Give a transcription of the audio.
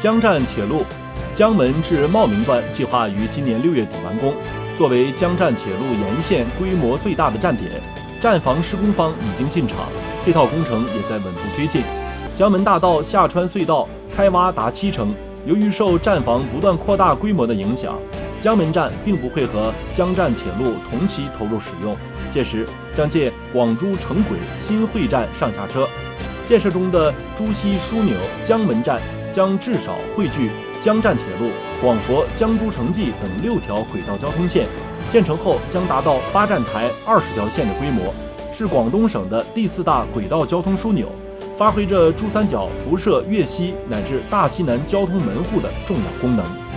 江站铁路江门至茂名段计划于今年六月底完工，作为江站铁路沿线规模最大的站点，站房施工方已经进场，配套工程也在稳步推进。江门大道下穿隧道开挖达七成，由于受站房不断扩大规模的影响，江门站并不会和江站铁路同期投入使用。届时将借广珠城轨新会站上下车。建设中的珠西枢纽江门站将至少汇聚江站铁路、广佛江珠城际等六条轨道交通线，建成后将达到八站台、二十条线的规模，是广东省的第四大轨道交通枢纽，发挥着珠三角辐射粤西乃至大西南交通门户的重要功能。